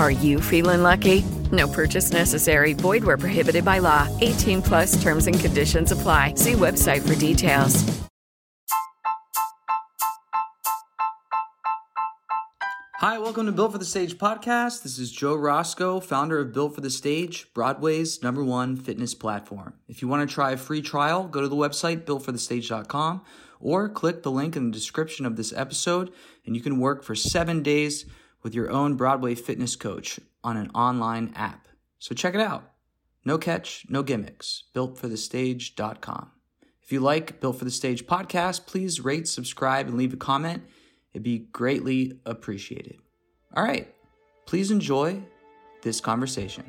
Are you feeling lucky? No purchase necessary. Void where prohibited by law. 18 plus terms and conditions apply. See website for details. Hi, welcome to Built for the Stage podcast. This is Joe Roscoe, founder of Built for the Stage, Broadway's number one fitness platform. If you want to try a free trial, go to the website builtforthestage.com or click the link in the description of this episode, and you can work for seven days with your own Broadway fitness coach on an online app. So check it out. No catch, no gimmicks. Builtforthestage.com. If you like Built for the Stage podcast, please rate, subscribe, and leave a comment. It'd be greatly appreciated. All right, please enjoy this conversation.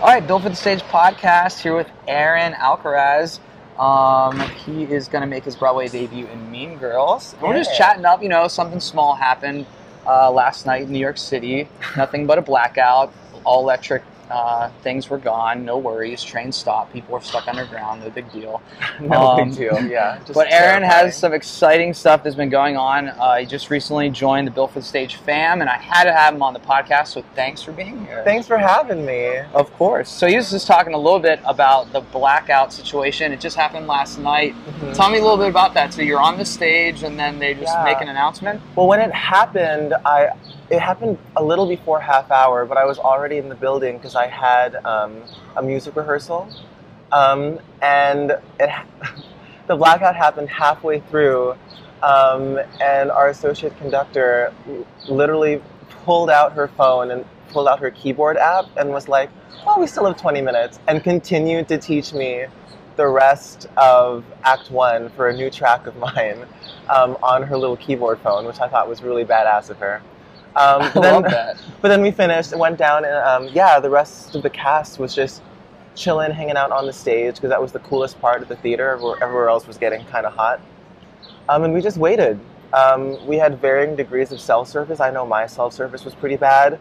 All right, Built for the Stage podcast here with Aaron Alcaraz. Um, he is going to make his Broadway debut in Mean Girls. We're just chatting up, you know, something small happened uh, last night in New York City. Nothing but a blackout. All electric uh, things were gone. No worries. Train stopped. People were stuck underground. No big deal. No Um, big deal. Yeah. but Aaron terrifying. has some exciting stuff that's been going on. Uh, he just recently joined the Built for the Stage fam, and I had to have him on the podcast. So thanks for being here. Thanks for having me. Of course. So he was just talking a little bit about the blackout situation. It just happened last night. Mhm. Tell me a little bit about that. So you're on the stage, and then they just Yeah. make an announcement. Well, when it happened, I it happened a little before half hour, but I was already in the building because I had um, a music rehearsal, um, and it the blackout happened halfway through, um, and our associate conductor literally pulled out her phone and pulled out her keyboard app and was like, "Well, we still have 20 minutes," and continued to teach me the rest of Act One for a new track of mine um, on her little keyboard phone, which I thought was really badass of her. Um, I but then, love that. But then we finished and went down, and um, yeah, the rest of the cast was just chilling, hanging out on the stage because that was the coolest part of the theater. Everywhere, everywhere else was getting kind of hot, um, and we just waited. Um, we had varying degrees of cell service. I know my cell service was pretty bad,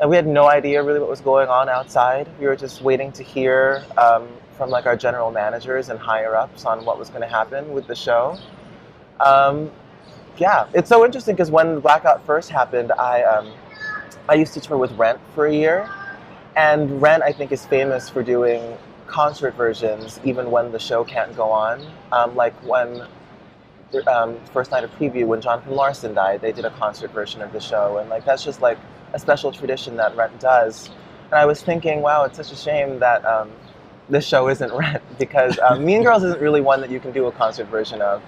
and we had no idea really what was going on outside. We were just waiting to hear um, from like our general managers and higher ups on what was going to happen with the show. Um, yeah, it's so interesting because when blackout first happened, I um, I used to tour with Rent for a year, and Rent I think is famous for doing concert versions even when the show can't go on. Um, like when um, first night of preview when Jonathan Larson died, they did a concert version of the show, and like that's just like a special tradition that Rent does. And I was thinking, wow, it's such a shame that um, this show isn't Rent because um, Mean Girls isn't really one that you can do a concert version of.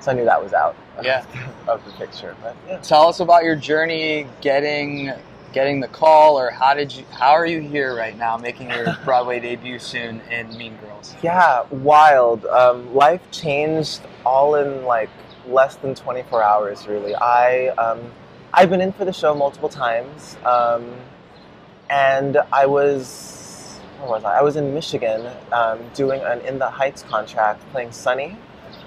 So I knew that was out Yeah. of the picture. But yeah. Tell us about your journey getting getting the call, or how did you? How are you here right now, making your Broadway debut soon in Mean Girls? Yeah, wild. Um, life changed all in like less than 24 hours, really. I um, I've been in for the show multiple times, um, and I was where was I? I was in Michigan um, doing an In the Heights contract, playing Sonny.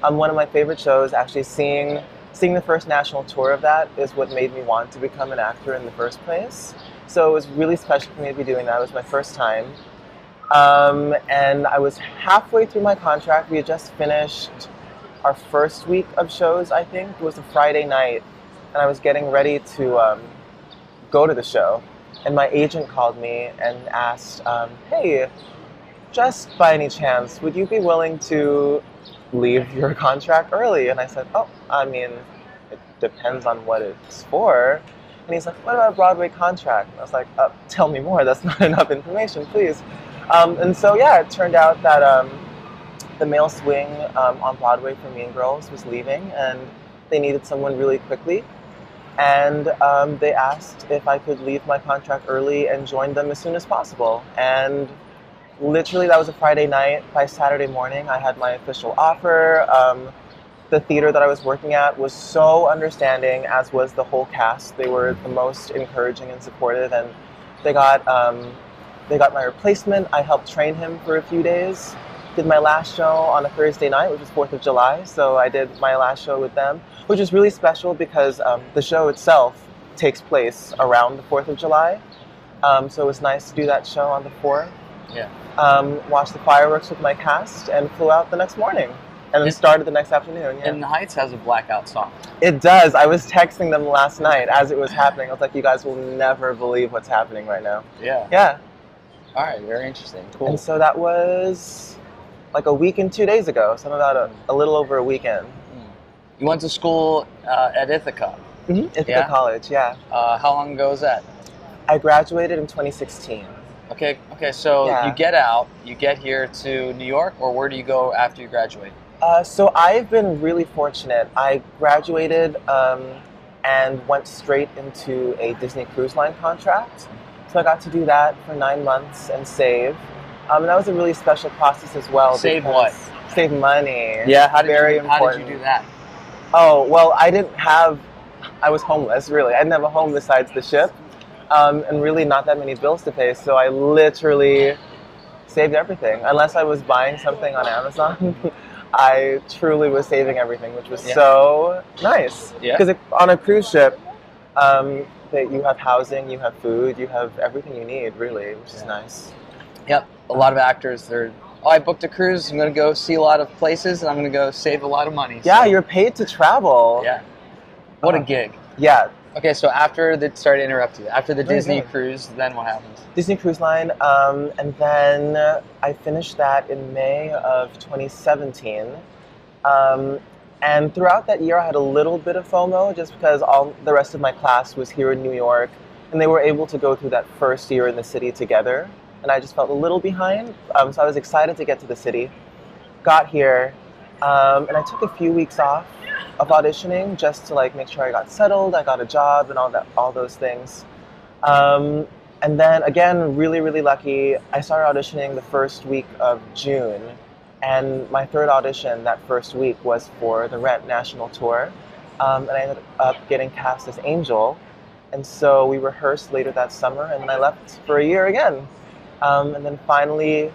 Um, one of my favorite shows. Actually, seeing seeing the first national tour of that is what made me want to become an actor in the first place. So it was really special for me to be doing that. It was my first time. Um, and I was halfway through my contract. We had just finished our first week of shows, I think. It was a Friday night, and I was getting ready to um, go to the show. And my agent called me and asked, um, Hey, just by any chance, would you be willing to leave your contract early? And I said, Oh, I mean, it depends on what it's for. And he's like, what about a Broadway contract? And I was like, uh, tell me more. That's not enough information, please. Um, and so, yeah, it turned out that um, the male swing um, on Broadway for Mean Girls was leaving, and they needed someone really quickly. And um, they asked if I could leave my contract early and join them as soon as possible. And literally, that was a Friday night. By Saturday morning, I had my official offer. Um, the theater that I was working at was so understanding, as was the whole cast. They were the most encouraging and supportive, and they got um, they got my replacement. I helped train him for a few days. Did my last show on a Thursday night, which was Fourth of July. So I did my last show with them, which is really special because um, the show itself takes place around the Fourth of July. Um, so it was nice to do that show on the fourth. Yeah. Um, watched the fireworks with my cast and flew out the next morning, and then started the next afternoon. Yeah. And Heights has a blackout song. It does. I was texting them last night as it was happening. I was like, "You guys will never believe what's happening right now." Yeah. Yeah. All right. Very interesting. Cool. And so that was like a week and two days ago. So about a, a little over a weekend. You went to school uh, at Ithaca. Mm-hmm. Ithaca Yeah? College. Yeah. Uh, how long ago was that? I graduated in 2016. Okay. Okay. So Yeah. you get out. You get here to New York, or where do you go after you graduate? Uh, so I've been really fortunate. I graduated um, and went straight into a Disney Cruise Line contract. So I got to do that for nine months and save. Um, and that was a really special process as well. Save because- Save money. Yeah. How did Very you? How did you do that? Oh, well, I didn't have, I was homeless, really. I didn't have a home besides the ship, um, and really not that many bills to pay. So I literally saved everything. Unless I was buying something on Amazon, I truly was saving everything, which was Yeah. so nice. Yeah. Because on a cruise ship, um, that you have housing, you have food, you have everything you need, really, which is Yeah. nice. Yep. A lot of actors. They're. Oh, I booked a cruise. I'm gonna go see a lot of places, and I'm gonna go save a lot of money. Yeah, So- you're paid to travel. Yeah. What a Uh, gig. Yeah, Okay, so after the sorry to interrupt you. After the No, Disney cruise, then what happened? Disney Cruise Line, um, and then I finished that in May of 2017. Um, and throughout that year, I had a little bit of FOMO just because all the rest of my class was here in New York, and they were able to go through that first year in the city together. And I just felt a little behind, um, so I was excited to get to the city. Got here, um, and I took a few weeks off of auditioning just to like make sure I got settled, I got a job, and all that, all those things. Um, and then again, really, really lucky. I started auditioning the first week of June, and my third audition that first week was for the Rent National Tour, um, and I ended up getting cast as Angel. And so we rehearsed later that summer, and then I left for a year again. Um, and then finally,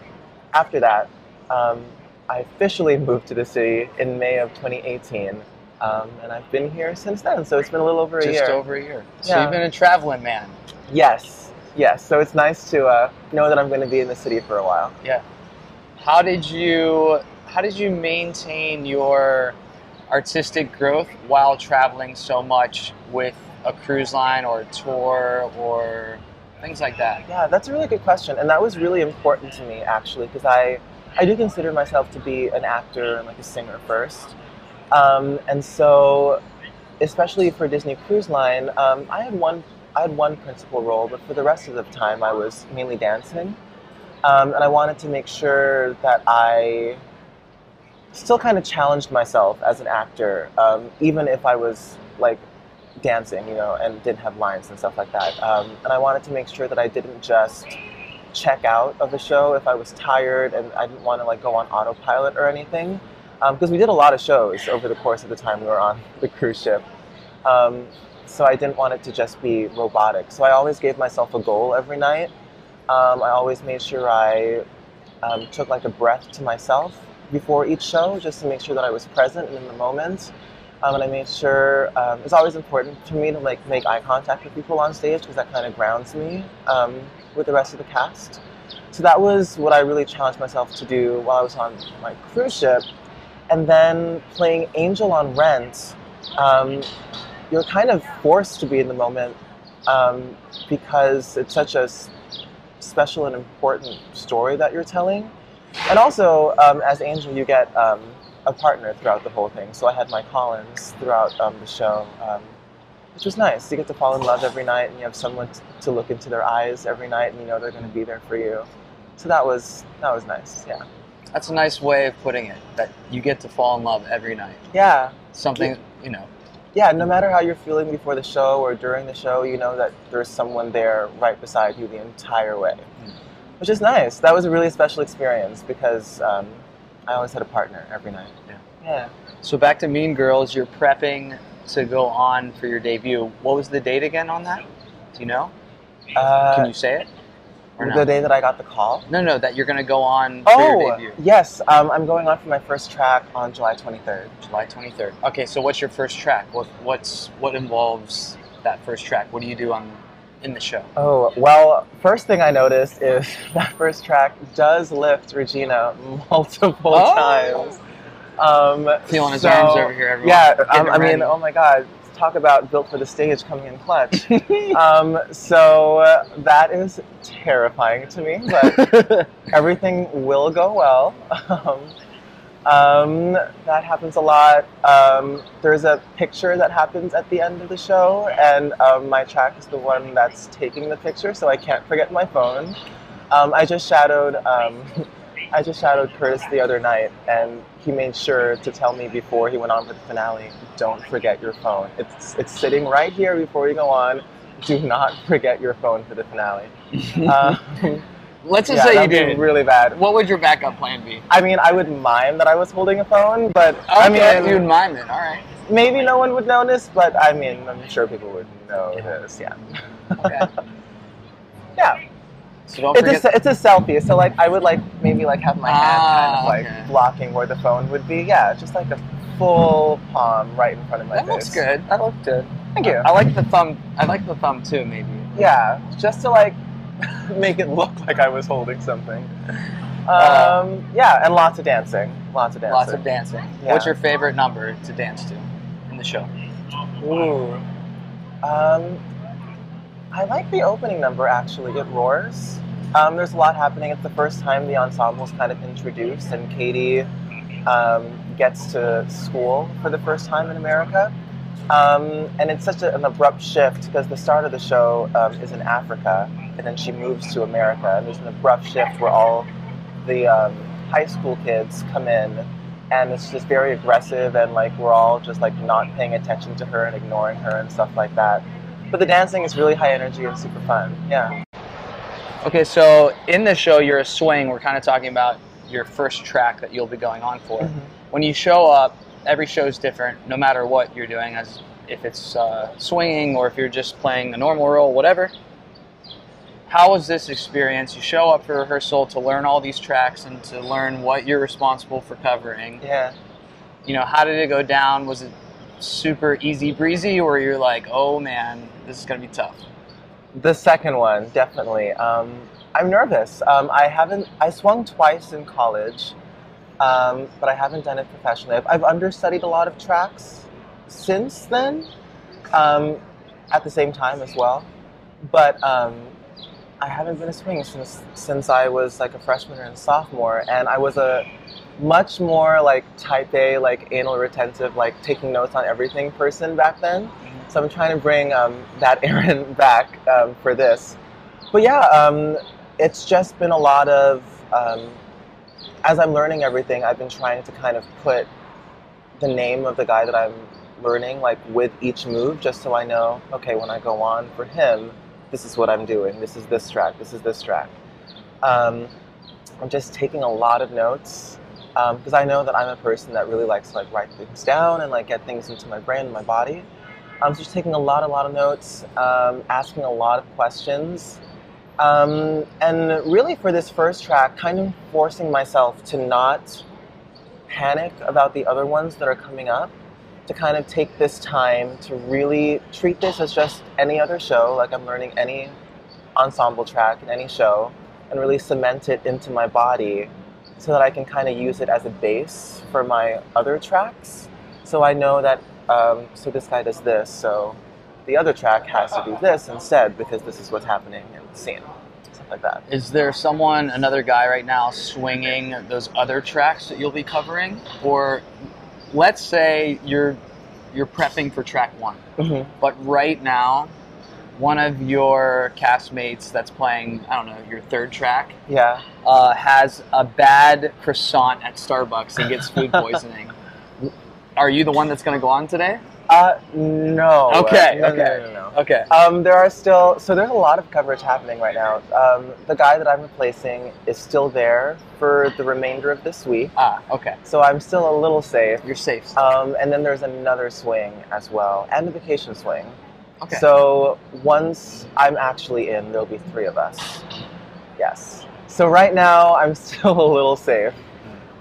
after that, um, I officially moved to the city in May of 2018, um, and I've been here since then. So it's been a little over a Just year. Just over a year. So Yeah. you've been a traveling man. Yes, yes. So it's nice to uh, know that I'm going to be in the city for a while. Yeah. How did you how did you maintain your artistic growth while traveling so much with a cruise line or a tour or things like that? Yeah, that's a really good question, and that was really important to me actually because I I do consider myself to be an actor and like a singer first, um, and so especially for Disney Cruise Line, um, I had one I had one principal role, but for the rest of the time I was mainly dancing, um, and I wanted to make sure that I still kind of challenged myself as an actor, um, even if I was like dancing, you know, and didn't have lines and stuff like that. Um, and I wanted to make sure that I didn't just check out of the show if I was tired and I didn't want to like go on autopilot or anything. Because we did a lot of shows over the course of the time we were on the cruise ship. Um, so I didn't want it to just be robotic. So I always gave myself a goal every night. Um, I always made sure I um, took like a breath to myself before each show just to make sure that I was present and in the moment. Um, and I made sure um, it's always important for me to like make eye contact with people on stage because that kind of grounds me um, with the rest of the cast. So that was what I really challenged myself to do while I was on my cruise ship. And then playing Angel on Rent, um, you're kind of forced to be in the moment um, because it's such a special and important story that you're telling. And also, um, as Angel, you get um, a partner throughout the whole thing. So I had my Collins throughout um, the show, um, which was nice. You get to fall in love every night, and you have someone t- to look into their eyes every night, and you know they're going to be there for you. So that was that was nice. Yeah. That's a nice way of putting it. That you get to fall in love every night. Yeah. Something you know. Yeah. No matter how you're feeling before the show or during the show, you know that there's someone there right beside you the entire way, which is nice. That was a really special experience because um, I always had a partner every night. Yeah. Yeah. So back to Mean Girls. You're prepping to go on for your debut. What was the date again on that? Do you know? Uh, Can you say it? Or the not? day that I got the call. No, no, that you're going to go on for your Oh, debut. yes. Um, I'm going on for my first track on July 23rd. July 23rd. Okay, so what's your first track? What what's what involves that first track? What do you do on in the show? Oh, well, first thing I noticed is that first track does lift Regina multiple Oh. times. Um, Feeling his so- arms over here, everyone. Yeah, um, I mean, oh my God, talk about built for the stage coming in clutch. um, so uh, that is terrifying to me, but everything will go well. Um, um, that happens a lot. Um, there's a picture that happens at the end of the show, and um, my track is the one that's taking the picture, so I can't forget my phone. Um, I just shadowed. Um, I just shadowed Curtis the other night, and he made sure to tell me before he went on for the finale, "Don't forget your phone. It's it's sitting right here before you go on. Do not forget your phone for the finale." um, Let's just yeah, say you did. really bad. What would your backup plan be? I mean, I would mime that I was holding a phone, but I mean, you'd mime it. All right. maybe no one would notice, but I mean, I'm sure people would notice. Yeah, Okay. yeah. So don't It's forget. a, it's a selfie, so like I would like maybe like have my hand kind Ah, of like okay. blocking where the phone would be. Yeah, just like a full palm right in front of my that face. looks good. That looks good. Thank you. I like the thumb. I like the thumb too. Maybe. Yeah, just to like make it look like I was holding something. Um, Uh, yeah, and lots of dancing. Lots of dancing. Lots of dancing. Yeah. What's your favorite number to dance to in the show? Ooh. Um, I like the opening number actually. It roars. Um, there's a lot happening. It's the first time the ensemble's kind of introduced, and Cady um, gets to school for the first time in America. Um, and it's such a, an abrupt shift because the start of the show um, is in Africa, and then she moves to America. And there's an abrupt shift where all the um, high school kids come in, and it's just very aggressive, and like we're all just like not paying attention to her and ignoring her and stuff like that. But the dancing is really high energy and super fun. Yeah. Okay, so in the show, you're a swing. We're kind of talking about your first track that you'll be going on for. Mm-hmm. When you show up, every show is different, no matter what you're doing, as if it's uh, swinging or if you're just playing a normal role, whatever. How was this experience? You show up for rehearsal to learn all these tracks and to learn what you're responsible for covering. Yeah. You know, how did it go down? Was it super easy breezy, or you're like, oh man, this is gonna be tough? The second one, definitely. Um, I'm nervous. Um, I haven't. I swung twice in college, um, but I haven't done it professionally. I've, I've understudied a lot of tracks since then, um, at the same time as well. But um, I haven't been a swing since since I was like a freshman or a sophomore, and I was a much more like type A, like anal retentive, like taking notes on everything person back then. So I'm trying to bring um, that Aaron back um, for this. But yeah, um, it's just been a lot of, um, as I'm learning everything, I've been trying to kind of put the name of the guy that I'm learning like with each move just so I know, okay, when I go on for him, this is what I'm doing. This is this track. This is this track. Um, I'm just taking a lot of notes because I know that I'm a person that really likes to like write things down and like get things into my brain and my body. I'm just taking a lot, a lot of notes, um, asking a lot of questions, um, and really for this first track, kind of forcing myself to not panic about the other ones that are coming up. To kind of take this time to really treat this as just any other show, like I'm learning any ensemble track in any show, and really cement it into my body so that I can kind of use it as a base for my other tracks. So I know that, um, so this guy does this, so the other track has to do this instead because this is what's happening in the scene. Stuff like that. Is there someone, another guy right now, swinging those other tracks that you'll be covering, or let's say you're you're prepping for track one, Mhm. but right now, one of your castmates that's playing, I don't know, your third track, Yeah. uh, has a bad croissant at Starbucks and gets food poisoning. Are you the one that's going to go on today? Uh, no. Okay, No, okay. no, no, no. Okay. Um, there are still so there's a lot of coverage happening right now. Um, the guy that I'm replacing is still there for the remainder of this week, Ah, okay. so I'm still a little safe. You're safe. Um, and then there's another swing as well, and a vacation swing. Okay. So once I'm actually in, there'll be three of us. Yes. So right now I'm still a little safe,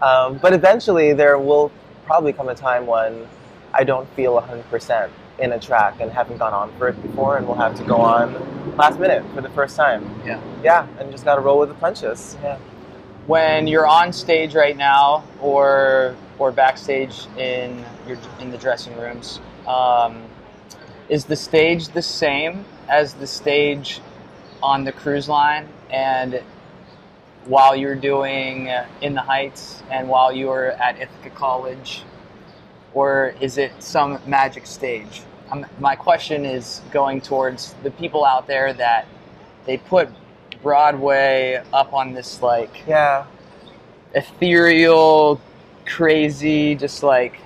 um, but eventually there will probably come a time when I don't feel 100% in a track and haven't gone on for it before, and we'll have to go on last minute for the first time. Yeah. Yeah, and just got to roll with the punches. Yeah. when you're on stage right now or or backstage in your in the dressing rooms um, is the stage the same as the stage on the cruise line and while you're doing in the heights and while you were at ithaca college or is it some magic stage um, my question is going towards the people out there that they put broadway up on this like Yeah. ethereal, crazy, just like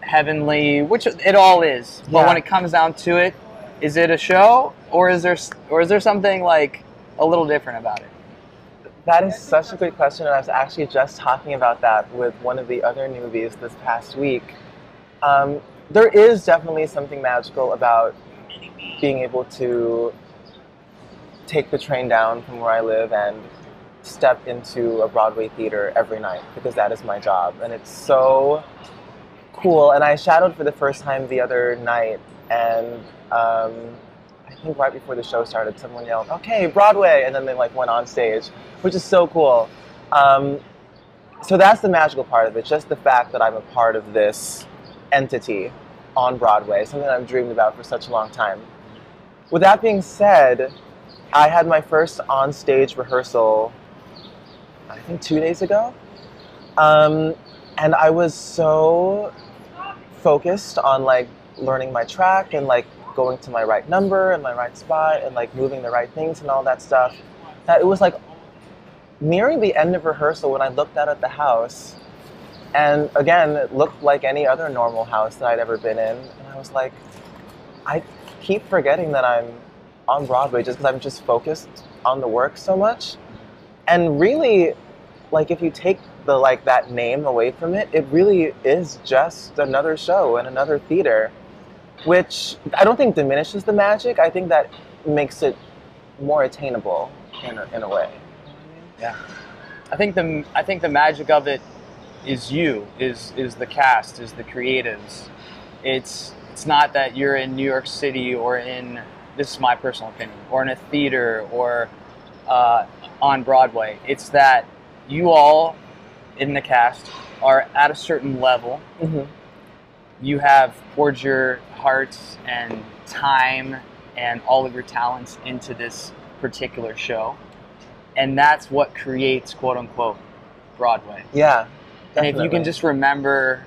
heavenly, which it all is. But Yeah. when it comes down to it, is it a show or is there or is there something like a little different about it? That is such a good question, and I was actually just talking about that with one of the other newbies this past week. Um, there is definitely something magical about being able to take the train down from where I live and step into a Broadway theater every night because that is my job, and it's so cool. And I shadowed for the first time the other night, and um, I think right before the show started, someone yelled, "Okay, Broadway!" and then they like went on stage, which is so cool. Um, so that's the magical part of it, just the fact that I'm a part of this entity on Broadway, something I've dreamed about for such a long time. With that being said, I had my first on-stage rehearsal, I think two days ago, um, and I was so focused on like learning my track and like going to my right number and my right spot and like moving the right things and all that stuff. That it was like nearing the end of rehearsal when I looked out at the house, and again, it looked like any other normal house that I'd ever been in, and I was like, I keep forgetting that I'm on Broadway just because I'm just focused on the work so much, and really, like if you take the like that name away from it, it really is just another show and another theater, which I don't think diminishes the magic. I think that makes it more attainable in a, in a way. Yeah, I think the I think the magic of it is you, is is the cast, is the creatives. It's it's not that you're in New York City or in this is my personal opinion, or in a theater or uh, on Broadway. It's that you all in the cast are at a certain level. Mm-hmm. You have poured your hearts and time and all of your talents into this particular show. And that's what creates quote unquote Broadway. Yeah. And if you can just remember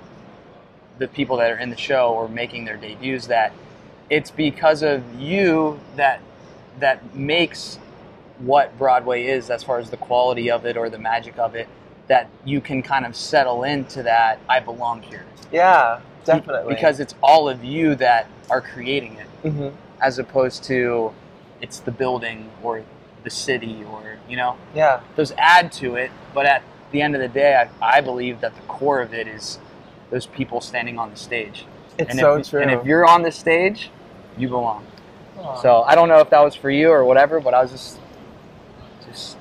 the people that are in the show or making their debuts, that it's because of you that that makes what Broadway is as far as the quality of it or the magic of it, that you can kind of settle into that I belong here. Yeah, definitely. Because it's all of you that are creating it, hmm as opposed to it's the building or the city or you know yeah, those add to it, but at the end of the day, I, I believe that the core of it is those people standing on the stage. it's and so if, true. And if you're on the stage, you belong. Aw. So I don't know if that was for you or whatever, but I was just, just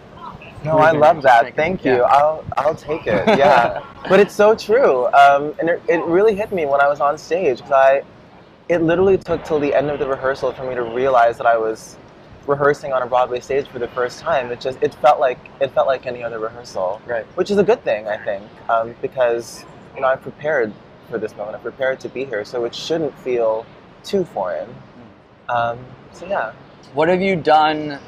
no, I love that. Thank you. yeah. I'll I'll take it. Yeah, but it's so true. Um, and it, it really hit me when I was on stage because I, it literally took till the end of the rehearsal for me to realize that I was rehearsing on a Broadway stage for the first time. It just it felt like it felt like any other rehearsal. right. which is a good thing, I think, um, because you know I've prepared for this moment. I've prepared to be here, so it shouldn't feel too foreign. Um, so yeah, What have you done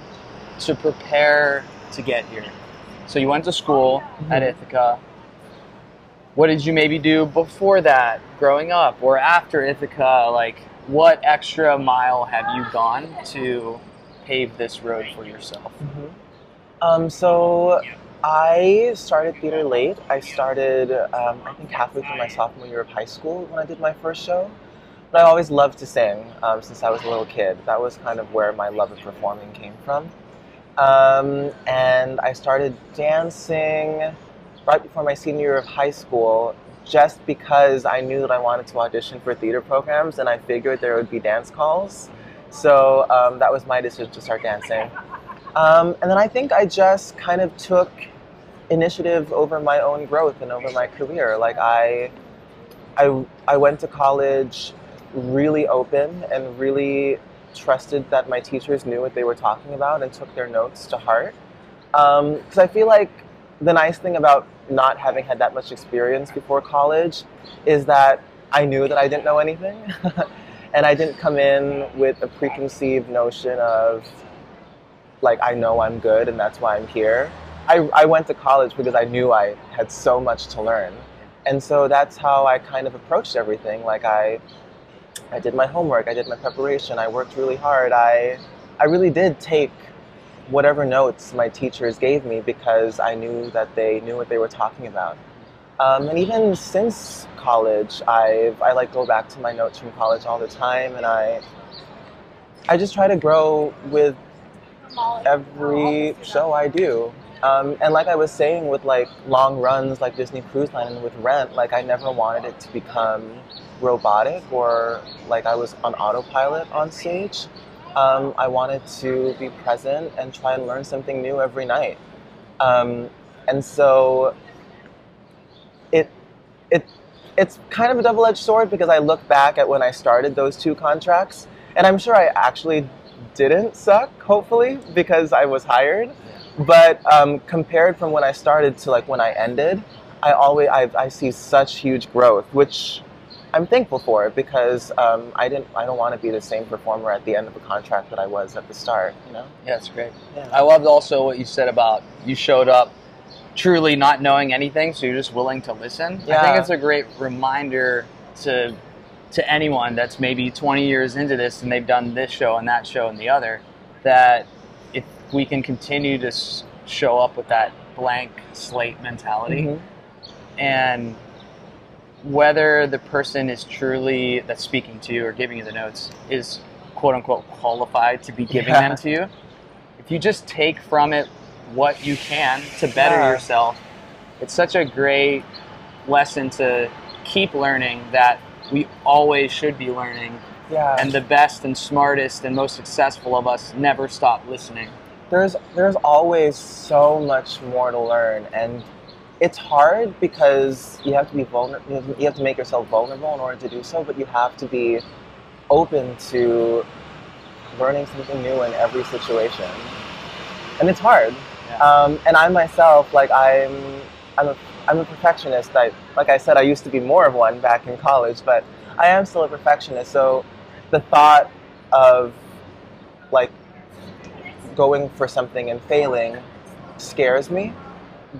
to prepare to get here? So you went to school Mm-hmm. at Ithaca. What did you maybe do before that, growing up, or after Ithaca? Like, what extra mile have you gone to pave this road for yourself? Um, so I started theater late. I started, um, I think, halfway through my sophomore year of high school when I did my first show. But I always loved to sing um, since I was a little kid. That was kind of where my love of performing came from. Um, and I started dancing right before my senior year of high school just because I knew that I wanted to audition for theater programs and I figured there would be dance calls. So um, that was my decision to start dancing. Um, and then I think I just kind of took initiative over my own growth and over my career. Like I, I, I went to college really open and really trusted that my teachers knew what they were talking about and took their notes to heart. Um, because I feel like the nice thing about not having had that much experience before college is that I knew that I didn't know anything. and I didn't come in with a preconceived notion of, like, I know I'm good and that's why I'm here. I, I went to college because I knew I had so much to learn. And so that's how I kind of approached everything. Like, I, I did my homework, I did my preparation, I worked really hard. I, I really did take whatever notes my teachers gave me because I knew that they knew what they were talking about. Um, and even since college, I've I like go back to my notes from college all the time, and I I just try to grow with every show I do. Um, and like I was saying, with like long runs like Disney Cruise Line and with Rent, like I never wanted it to become robotic or like I was on autopilot on stage. Um, I wanted to be present and try and learn something new every night. Um, and so it it it's kind of a double-edged sword because I look back at when I started those two contracts, and I'm sure I actually didn't suck, hopefully, because I was hired. But um, compared from when I started to like when I ended, I always I, I see such huge growth, which I'm thankful for because um, I didn't I don't want to be the same performer at the end of a contract that I was at the start. You know. Yeah, that's great. Yeah. I loved also what you said about you showed up truly not knowing anything, so you're just willing to listen. Yeah. I think it's a great reminder to to anyone that's maybe 20 years into this and they've done this show and that show and the other that if we can continue to s- show up with that blank slate mentality Mhm. and whether the person is truly that's speaking to you or giving you the notes is quote unquote qualified to be giving Yeah. them to you if you just take from it what you can to better Yeah. yourself it's such a great lesson to keep learning that we always should be learning Yeah. and the best and smartest and most successful of us never stop listening there's there's always so much more to learn and it's hard because you have to be vulnerable you have to make yourself vulnerable in order to do so but you have to be open to learning something new in every situation. And it's hard. Yeah. um, and i myself like i'm i'm a i'm a perfectionist. I like i said i used to be more of one back in college but i am still a perfectionist. So the thought of like going for something and failing scares me.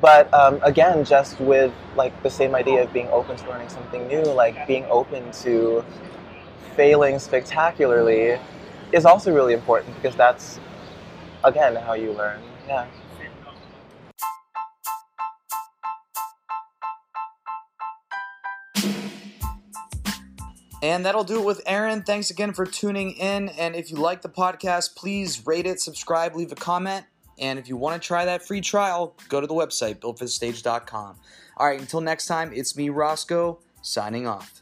But um, again, just with like the same idea of being open to learning something new, like being open to failing spectacularly is also really important because that's again how you learn. Yeah. And that'll do it with Aaron. Thanks again for tuning in. And if you like the podcast, please rate it, subscribe, leave a comment. And if you want to try that free trial, go to the website, builtforthestage.com. All right, until next time, it's me, Roscoe, signing off.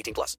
18 plus.